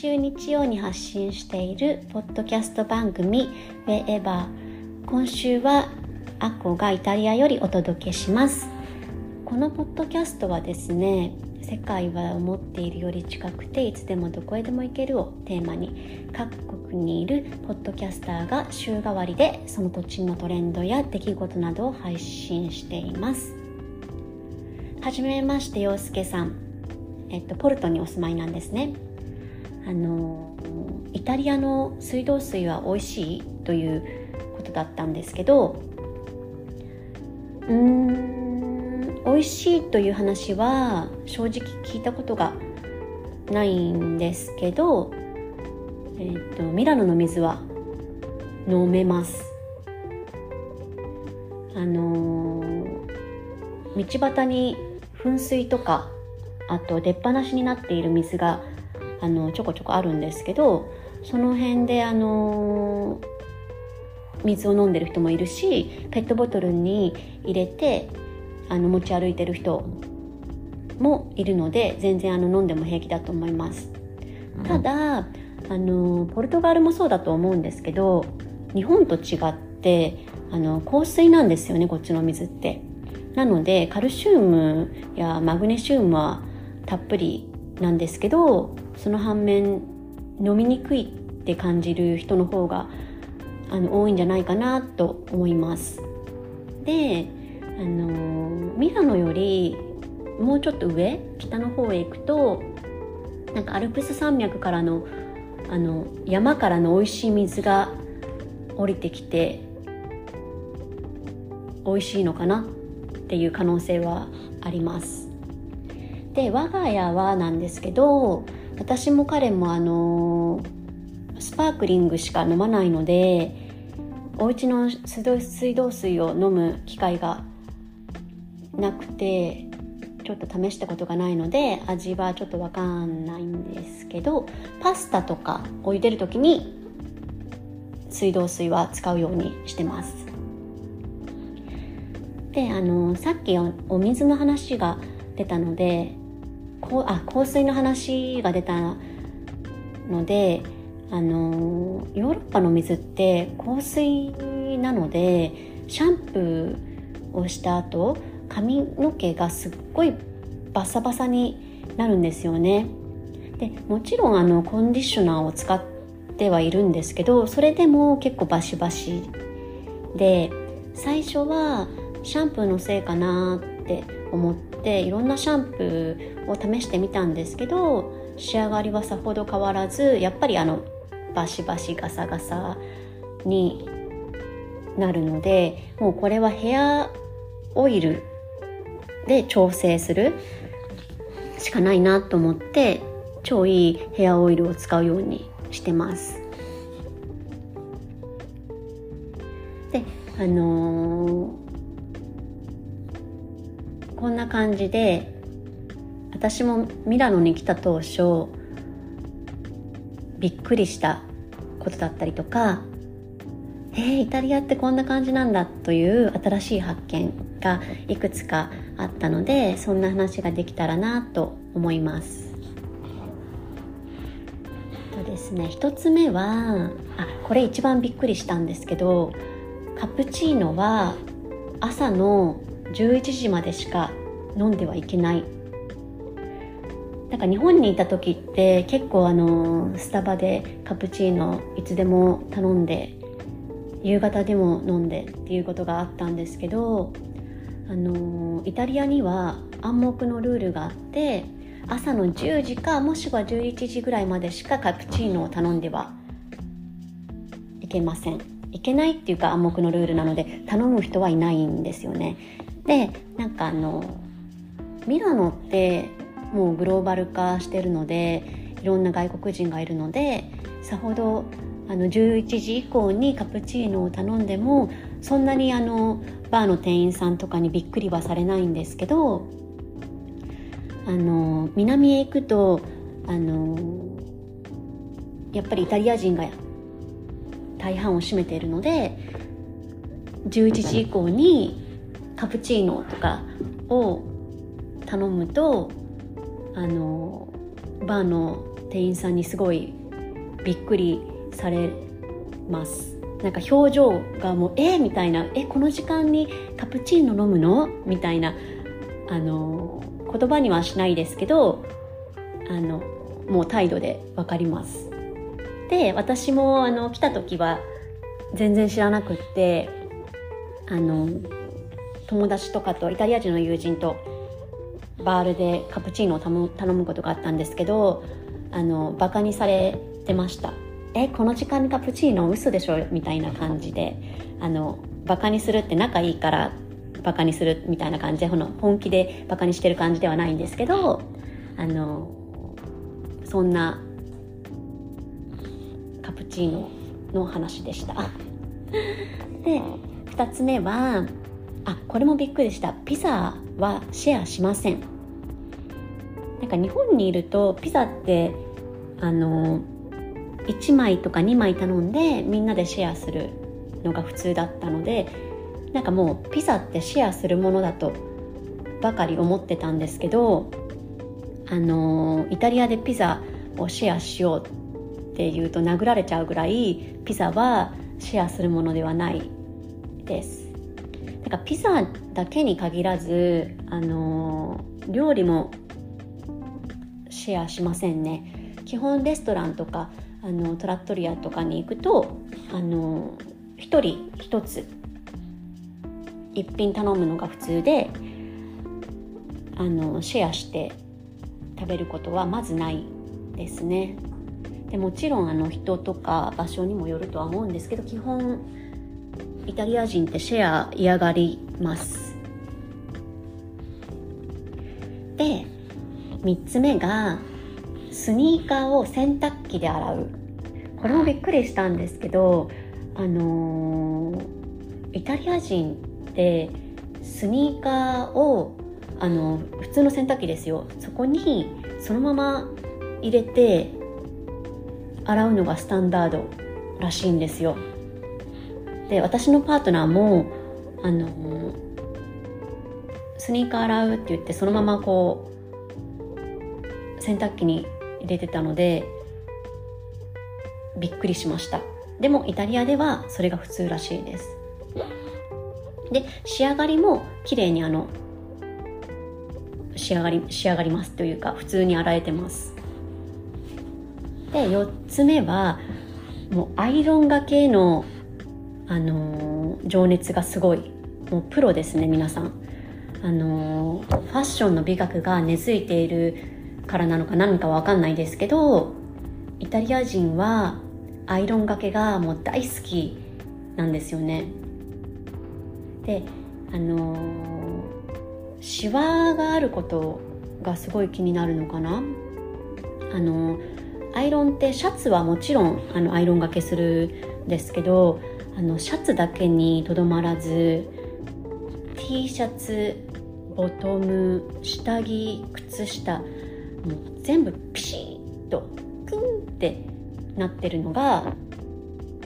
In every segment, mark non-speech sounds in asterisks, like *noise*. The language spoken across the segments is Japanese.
週日曜に発信しているポッドキャスト番組「Wherever」今週はアコがイタリアよりお届けします。このポッドキャストはですね世界は思っているより近くていつでもどこへでも行けるをテーマに各国にいるポッドキャスターが週替わりでその土地のトレンドや出来事などを配信しています。はじめまして陽介さん。えっとポルトにお住まいなんですね。あのイタリアの水道水は美味しいということだったんですけどうーん美味しいという話は正直聞いたことがないんですけど、えーと、ミラノの水は飲めます。あのー、道端に噴水とかあと出っ放しになっている水があのちょこちょこあるんですけどその辺であの水を飲んでる人もいるしペットボトルに入れてあの持ち歩いてる人もいるので全然あの飲んでも平気だと思います。ただあのポルトガルもそうだと思うんですけど日本と違ってあの香水なんですよねこっちの水って。なのでカルシウムやマグネシウムはたっぷりなんですけどその反面飲みにくいって感じる人の方があの多いんじゃないかなと思います。であのミラノよりもうちょっと上北の方へ行くとなんかアルプス山脈からのあの山からの美味しい水が降りてきて美味しいのかなっていう可能性はあります。で我が家はなんですけど私も彼もあのスパークリングしか飲まないのでお家の水道水を飲む機会がなくてちょっと試したことがないので味はちょっとわかんないんですけどパスタとかを茹でる時に水道水は使うようにしてます。であのさっきお水の話が出たのでこあ香水の話が出たのであのヨーロッパの水って香水なのでシャンプーをした後髪の毛がすっごいバサバサになるんですよね。でもちろんあのコンディショナーを使ってはいるんですけどそれでも結構バシバシで最初はシャンプーのせいかなって思っていろんなシャンプーを試してみたんですけど仕上がりはさほど変わらずやっぱりあのバシバシガサガサになるのでもうこれはヘアオイルで調整するしかないなと思って超いいヘアオイルを使うようにしてます。であのー、こんな感じで私もミラノに来た当初びっくりしたことだったりとかえー、イタリアってこんな感じなんだという新しい発見がいくつかあったのでそんな話ができたらなと思います。とですね1つ目はあこれ一番びっくりしたんですけどカプチーノは朝の11時までしか飲んではいけない。なんか日本にいた時って結構あのスタバでカプチーノいつでも頼んで夕方でも飲んでっていうことがあったんですけどあのイタリアには暗黙のルールがあって朝の10時かもしくは11時ぐらいまでしかカプチーノを頼んではいけません。いけないっていうか暗黙のルールなので頼む人はいないんですよね。でなんかあのミラノってもうグローバル化してるのでいろんな外国人がいるのでさほどあの11時以降にカプチーノを頼んでもそんなにあのバーの店員さんとかにびっくりはされないんですけどあの南へ行くとあのやっぱりイタリア人が大半を占めているので11時以降にカプチーノとかを頼むとあのバーの店員さんにすごいびっくりされます。なんか表情がもうえ、みたいなえこの時間にカプチーノ飲むの？みたいなあの言葉にはしないですけどあのもう態度で分かります。で私もあの来た時は全然知らなくってあの友達とかとイタリア人の友人とバールでカプチーノを頼むことがあったんですけどあのバカにされてました。えこの時間にカプチーノ嘘でしょ？みたいな感じであのバカにするって仲いいからバカにするみたいな感じで本気でバカにしてる感じではないんですけどあのそんなカプチーノの話でした。で2つ目はあこれもびっくりした。ピザはシェアしません。なんか日本にいるとピザってあの1枚とか2枚頼んでみんなでシェアするのが普通だったのでなんかもうピザってシェアするものだとばかり思ってたんですけどあのイタリアでピザをシェアしようっていうと殴られちゃうぐらいピザはシェアするものではないです。なんかピザだけに限らずあの料理もシェアしませんね。基本レストランとかあのトラットリアとかに行くとあの1人1つ1品頼むのが普通であのシェアして食べることはまずないですね。でもちろんあの人とか場所にもよるとは思うんですけど基本イタリア人ってシェア嫌がります。で3つ目がスニーカーを洗濯機で洗う。これもびっくりしたんですけどあのー、イタリア人ってスニーカーをあの普通の洗濯機ですよ。そこにそのまま入れて洗うのがスタンダードらしいんですよ。で私のパートナーもあのスニーカー洗うって言ってそのままこう洗濯機に入れてたのでびっくりしました。でもイタリアではそれが普通らしいです。で仕上がりも綺麗にあの仕上がり仕上がりますというか普通に洗えてます。で4つ目はもうアイロンがけの、あの、情熱がすごい。もうプロですね皆さん、あの、ファッションの美学が根付いているからなのか何かわかんないですけどイタリア人はアイロンがけがもう大好きなんですよね。であの、シワがあることがすごい気になるのかな。あのアイロンってシャツはもちろんあのアイロンがけするんですけどあのシャツだけにとどまらず T シャツボトム下着靴下もう全部ピシッとクンってなってるのが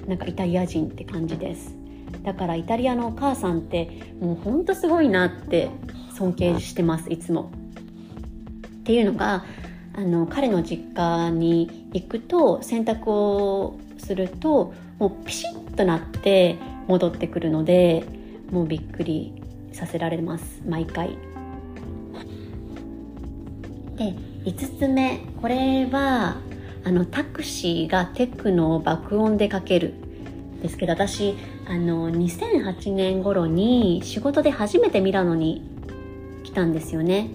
なんかイタリア人って感じです。だからイタリアのお母さんってもうほんとすごいなって尊敬してますいつも。っていうのがあの彼の実家に行くと洗濯をするともうピシッとなって戻ってくるのでもうびっくりさせられます。毎回。で5つ目。これはあのタクシーがテクノを爆音でかける。ですけど私あの2008年頃に仕事で初めてミラノに来たんですよね。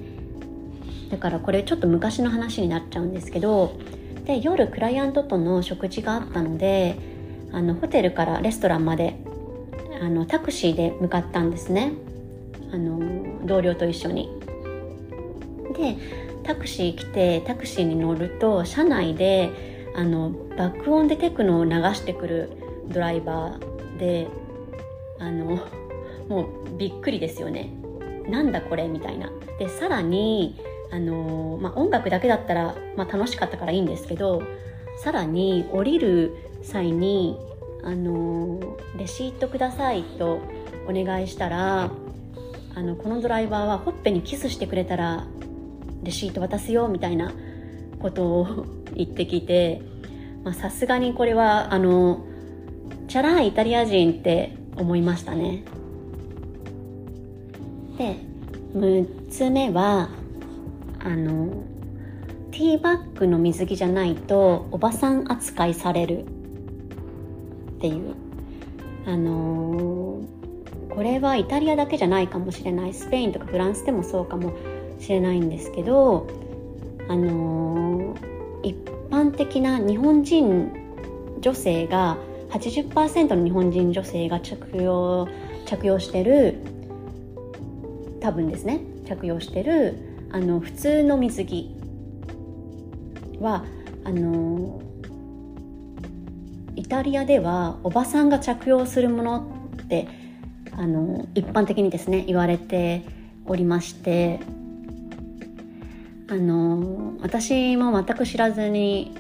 だからこれちょっと昔の話になっちゃうんですけどで夜クライアントとの食事があったのであのホテルからレストランまであのタクシーで向かったんですね。あの同僚と一緒に。でタクシー来てタクシーに乗ると車内であの爆音でテクノを流してくるドライバーであのもうびっくりですよね。なんだこれみたいな。でさらにあのまあ、音楽だけだったら、まあ、楽しかったからいいんですけどさらに降りる際にあのレシートくださいとお願いしたらあのこのドライバーはほっぺにキスしてくれたらレシート渡すよみたいなことを言ってきてさすがにこれはあのチャラいイタリア人って思いましたね。で6つ目はあのティーバッグの水着じゃないとおばさん扱いされる。っていう。あのー、これはイタリアだけじゃないかもしれない。スペインとかフランスでもそうかもしれないんですけどあのー、一般的な日本人女性が80%の日本人女性が着用着用してる多分ですね。着用してるあの普通の水着はあのタリアではおばさんが着用するものってあの一般的にですね言われておりましてあの私も全く知らずに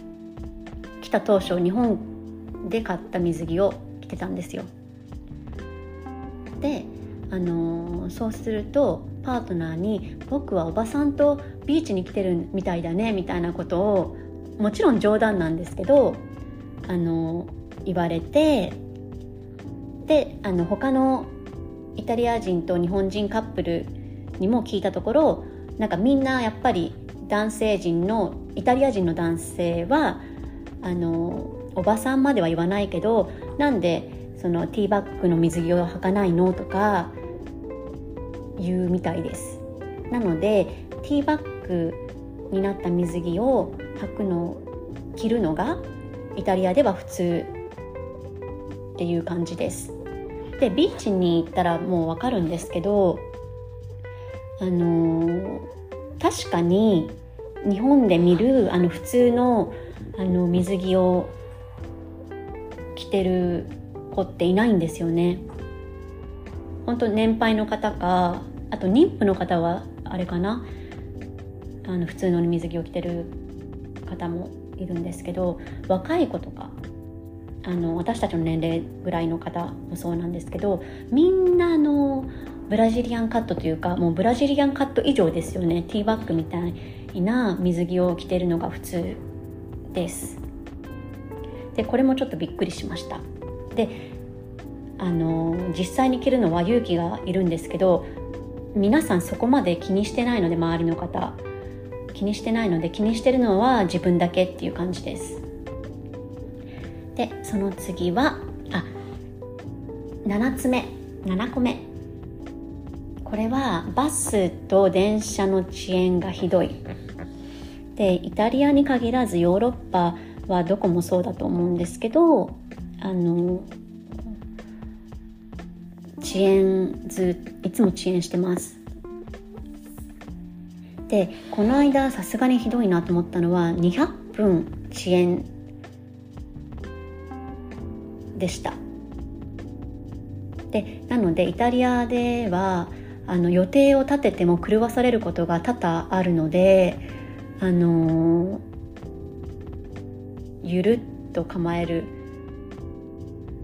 来た当初日本で買った水着を着てたんですよ。であのそうするとパートナーに「僕はおばさんとビーチに来てるみたいだね」みたいなことをもちろん冗談なんですけどあの言われてであの他のイタリア人と日本人カップルにも聞いたところなんかみんなやっぱり男性陣のイタリア人の男性はあのおばさんまでは言わないけどなんでそのティーバッグの水着を履かないのとか言うみたいです。なのでティーバッグになった水着を履くの着るのがイタリアでは普通。っていう感じですでビーチに行ったらもうわかるんですけどあのー確かに日本で見るあの普通のあの水着を着てる子っていないんですよね。本当年配の方かあと妊婦の方はあれかなあの普通の水着を着てる方もいるんですけど若い子とかあの私たちの年齢ぐらいの方もそうなんですけどみんなのブラジリアンカットというかもうブラジリアンカット以上ですよね。ティーバッグみたいな水着を着てるのが普通です。でこれもちょっとびっくりしました。であの実際に着るのは勇気がいるんですけど皆さんそこまで気にしてないので周りの方。気にしてないので気にしてるのは自分だけっていう感じです。でその次はあ7つ目7個目。これはバスと電車の遅延がひどい。でイタリアに限らずヨーロッパはどこもそうだと思うんですけどあの遅延ずいつも遅延してます。でこの間さすがにひどいなと思ったのは200分遅延でしたでなのでイタリアではあの予定を立てても狂わされることが多々あるのであのゆるっと構える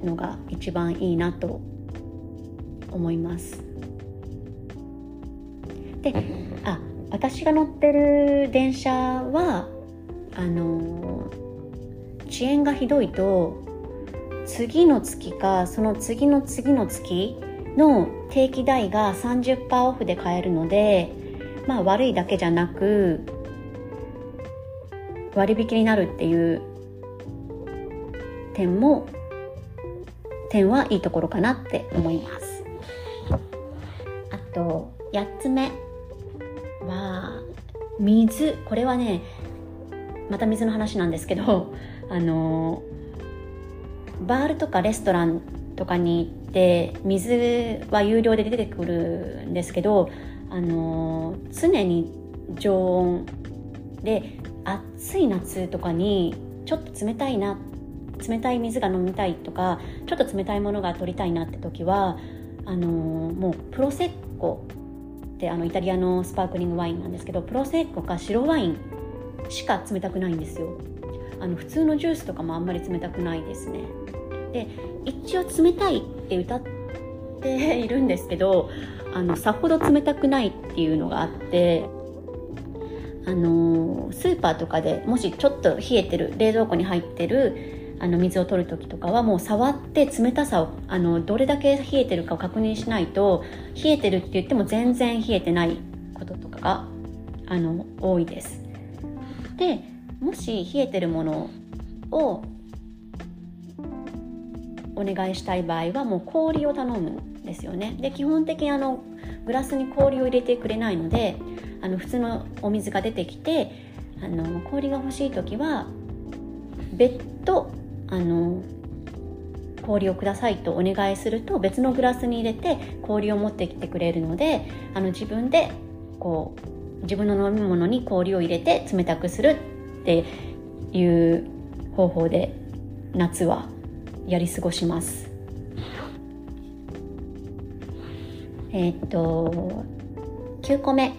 のが一番いいなと思います。であ私が乗ってる電車はあの遅延がひどいと次の月かその次の次の月の定期代が30%オフで買えるので、まあ悪いだけじゃなく、割引になるっていう点も、点はいいところかなって思います。あと、8つ目は、水。これはね、また水の話なんですけど、あの、バールとかレストランとかに行って水は有料で出てくるんですけどあの常に常温で暑い夏とかにちょっと冷たいな冷たい水が飲みたいとかちょっと冷たいものが取りたいなって時はあのもうプロセッコってあのイタリアのスパークリングワインなんですけどプロセッコか白ワインしか冷たくないんですよ。あの普通のジュースとかもあんまり冷たくないですねで一応冷たいって歌って *laughs* いるんですけどあのさほど冷たくないっていうのがあってあのスーパーとかでもしちょっと冷えてる冷蔵庫に入ってるあの水を取る時とかはもう触って冷たさをあのどれだけ冷えてるかを確認しないと冷えてるって言っても全然冷えてないこととかがあの多いです。でもし冷えてるものをお願いしたい場合はもう氷を頼むんですよね。で基本的にあのグラスに氷を入れてくれないのであの普通のお水が出てきてあの氷が欲しい時は別途あの氷をくださいとお願いすると別のグラスに入れて氷を持ってきてくれるのであの自分でこう自分の飲み物に氷を入れて冷たくするっていう方法で夏はやり過ごします。えー、っと9個目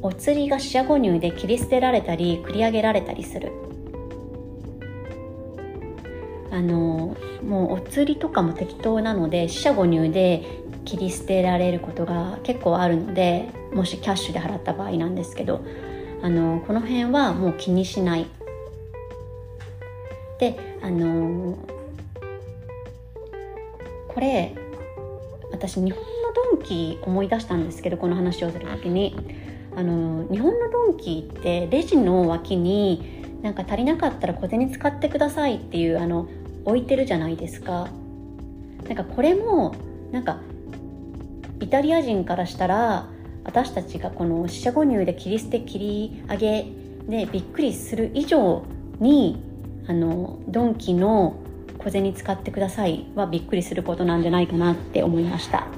お釣りが四捨五入で切り捨てられたり繰り上げられたりするあのもうお釣りとかも適当なので四捨五入で切り捨てられることが結構あるのでもしキャッシュで払った場合なんですけどあのこの辺はもう気にしない。であのこれ私日本のドンキ思い出したんですけどこの話をする時に。あの日本のドンキってレジの脇になんか足りなかったら小銭使ってくださいっていうあの置いてるじゃないですか。なんかこれもなんかイタリア人からしたら私たちがこの四捨五入で切り捨て切り上げでびっくりする以上にあのドンキの小銭使ってくださいはびっくりすることなんじゃないかなって思いました。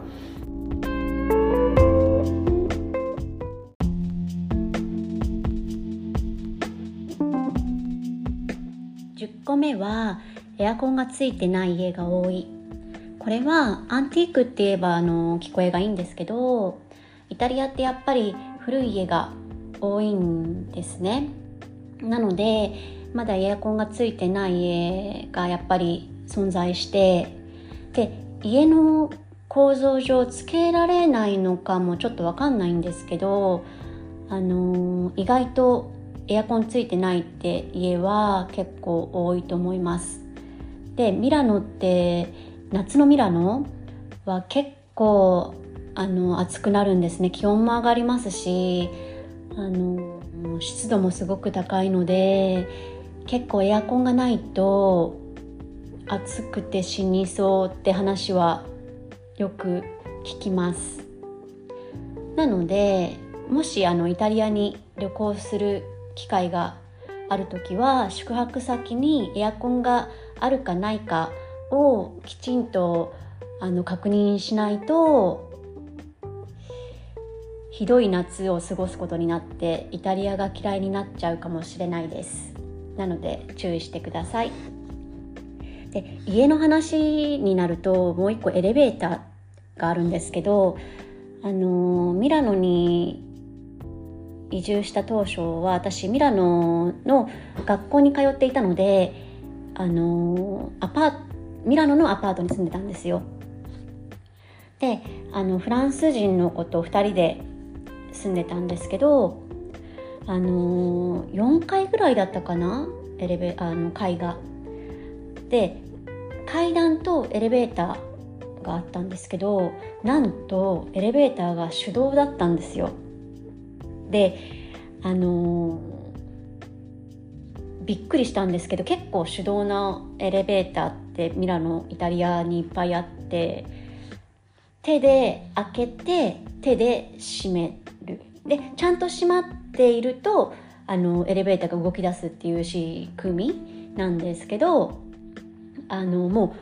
10個目はエアコンがついてない家が多い。これはアンティークって言えばあの聞こえがいいんですけどイタリアってやっぱり古い家が多いんですね。なのでまだエアコンがついてない家がやっぱり存在してで家の構造上つけられないのかもちょっとわかんないんですけどあの意外とエアコンついてないって家は結構多いと思います。でミラノって夏のミラノは結構あの暑くなるんですね。気温も上がりますしあの湿度もすごく高いので結構エアコンがないと暑くて死にそうって話はよく聞きます。なのでもしあのイタリアに旅行する機会がある時は宿泊先にエアコンがあるかないかをきちんとあの確認しないとひどい夏を過ごすことになってイタリアが嫌いになっちゃうかもしれないです。なので注意してください。で家の話になるともう一個エレベーターがあるんですけどあのミラノに移住した当初は私ミラノの学校に通っていたのであのアパミラノのアパートに住んでたんですよ。であのフランス人の子と2人で住んでたんですけどあのー、4階ぐらいだったかな？エレベあの階が。で階段とエレベーターがあったんですけどなんとエレベーターが手動だったんですよ。であのー、びっくりしたんですけど結構手動なエレベーターってミラノイタリアにいっぱいあって手で開けて手で閉めでちゃんと閉まっているとあのエレベーターが動き出すっていう仕組みなんですけどあのも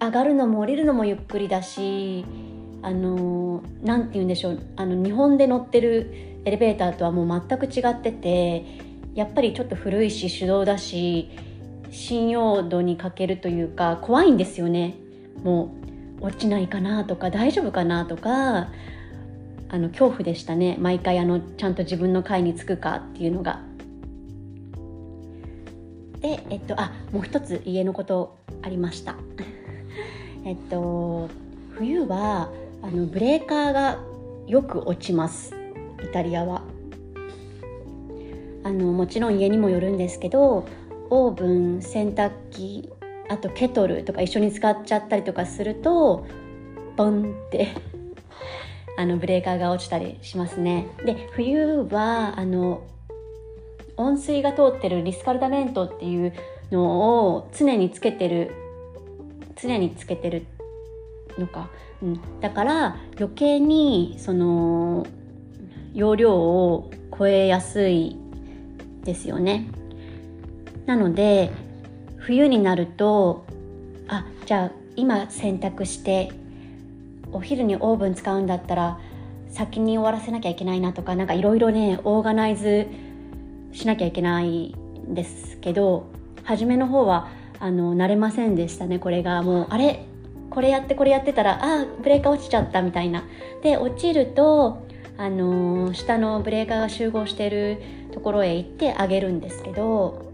う上がるのも降りるのもゆっくりだしあの何て言うんでしょうあの日本で乗ってるエレベーターとはもう全く違っててやっぱりちょっと古いし手動だし信用度に欠けるというか怖いんですよね。もう落ちないかなとか大丈夫かなとかあの恐怖でしたね毎回あのちゃんと自分の階に着くかっていうのが。でえっとあもう一つ家のことありました。*laughs* えっと冬はあのブレーカーがよく落ちますイタリアはあのもちろん家にもよるんですけどオーブン洗濯機あとケトルとか一緒に使っちゃったりとかするとボンってあのブレーカーが落ちたりしますね。で冬はあの温水が通ってるリスカルダメントっていうのを常につけてる常につけてるのか、うん、だから余計にその容量を超えやすいですよね。なので冬になるとあじゃあ今洗濯してお昼にオーブン使うんだったら先に終わらせなきゃいけないなとか何かいろいろねオーガナイズしなきゃいけないんですけど初めの方はあの慣れませんでしたねこれが。もうあれこれやってこれやってたらあブレーカー落ちちゃったみたいな。で落ちるとあの下のブレーカーが集合してるところへ行ってあげるんですけど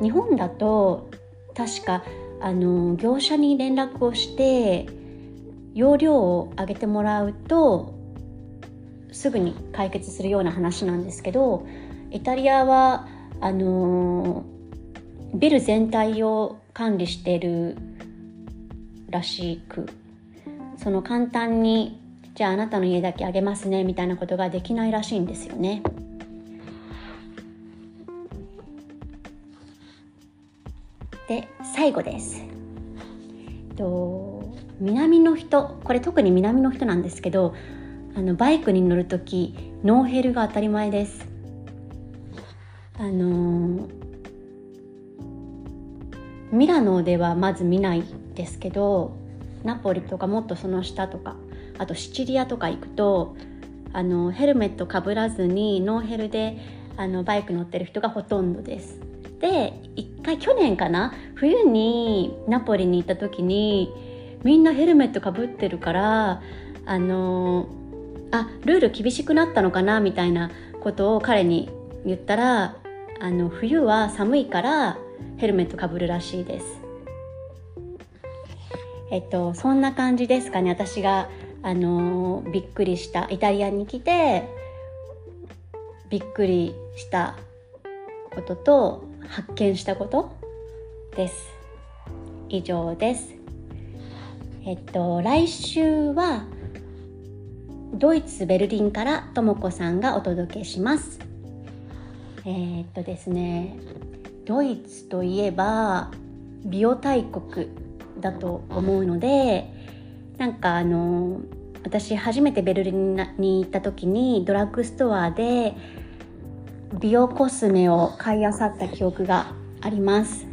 日本だと確かあの業者に連絡をして容量を上げてもらうとすぐに解決するような話なんですけどイタリアはあのビル全体を管理してるらしくその簡単にじゃああなたの家だけあげますねみたいなことができないらしいんですよね。で最後です。と南の人これ特に南の人なんですけどあのバイクに乗る時ノーヘルが当たり前です。あのミラノではまず見ないですけどナポリとかもっとその下とかあとシチリアとか行くとあのヘルメットかぶらずにノーヘルであのバイク乗ってる人がほとんどです。で一回去年かな？冬にナポリに行った時にみんなヘルメットかぶってるからあのあルール厳しくなったのかなみたいなことを彼に言ったらあの冬は寒いからヘルメットかぶるらしいです。えっとそんな感じですかね。私があのびっくりした。イタリアに来てびっくりしたことと発見したことです。以上です。えっと来週はドイツ・ベルリンからともこさんがお届けします。えー、っとですねドイツといえば美容大国だと思うのでなんかあの私初めてベルリンに行った時にドラッグストアで美容コスメを買いあさった記憶があります。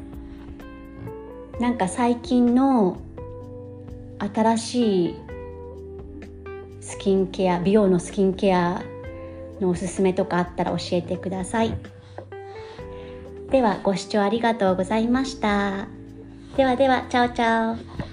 なんか最近の新しいスキンケア美容のスキンケアのおすすめとかあったら教えてください。ではご視聴ありがとうございました。ではではチャオチャオ。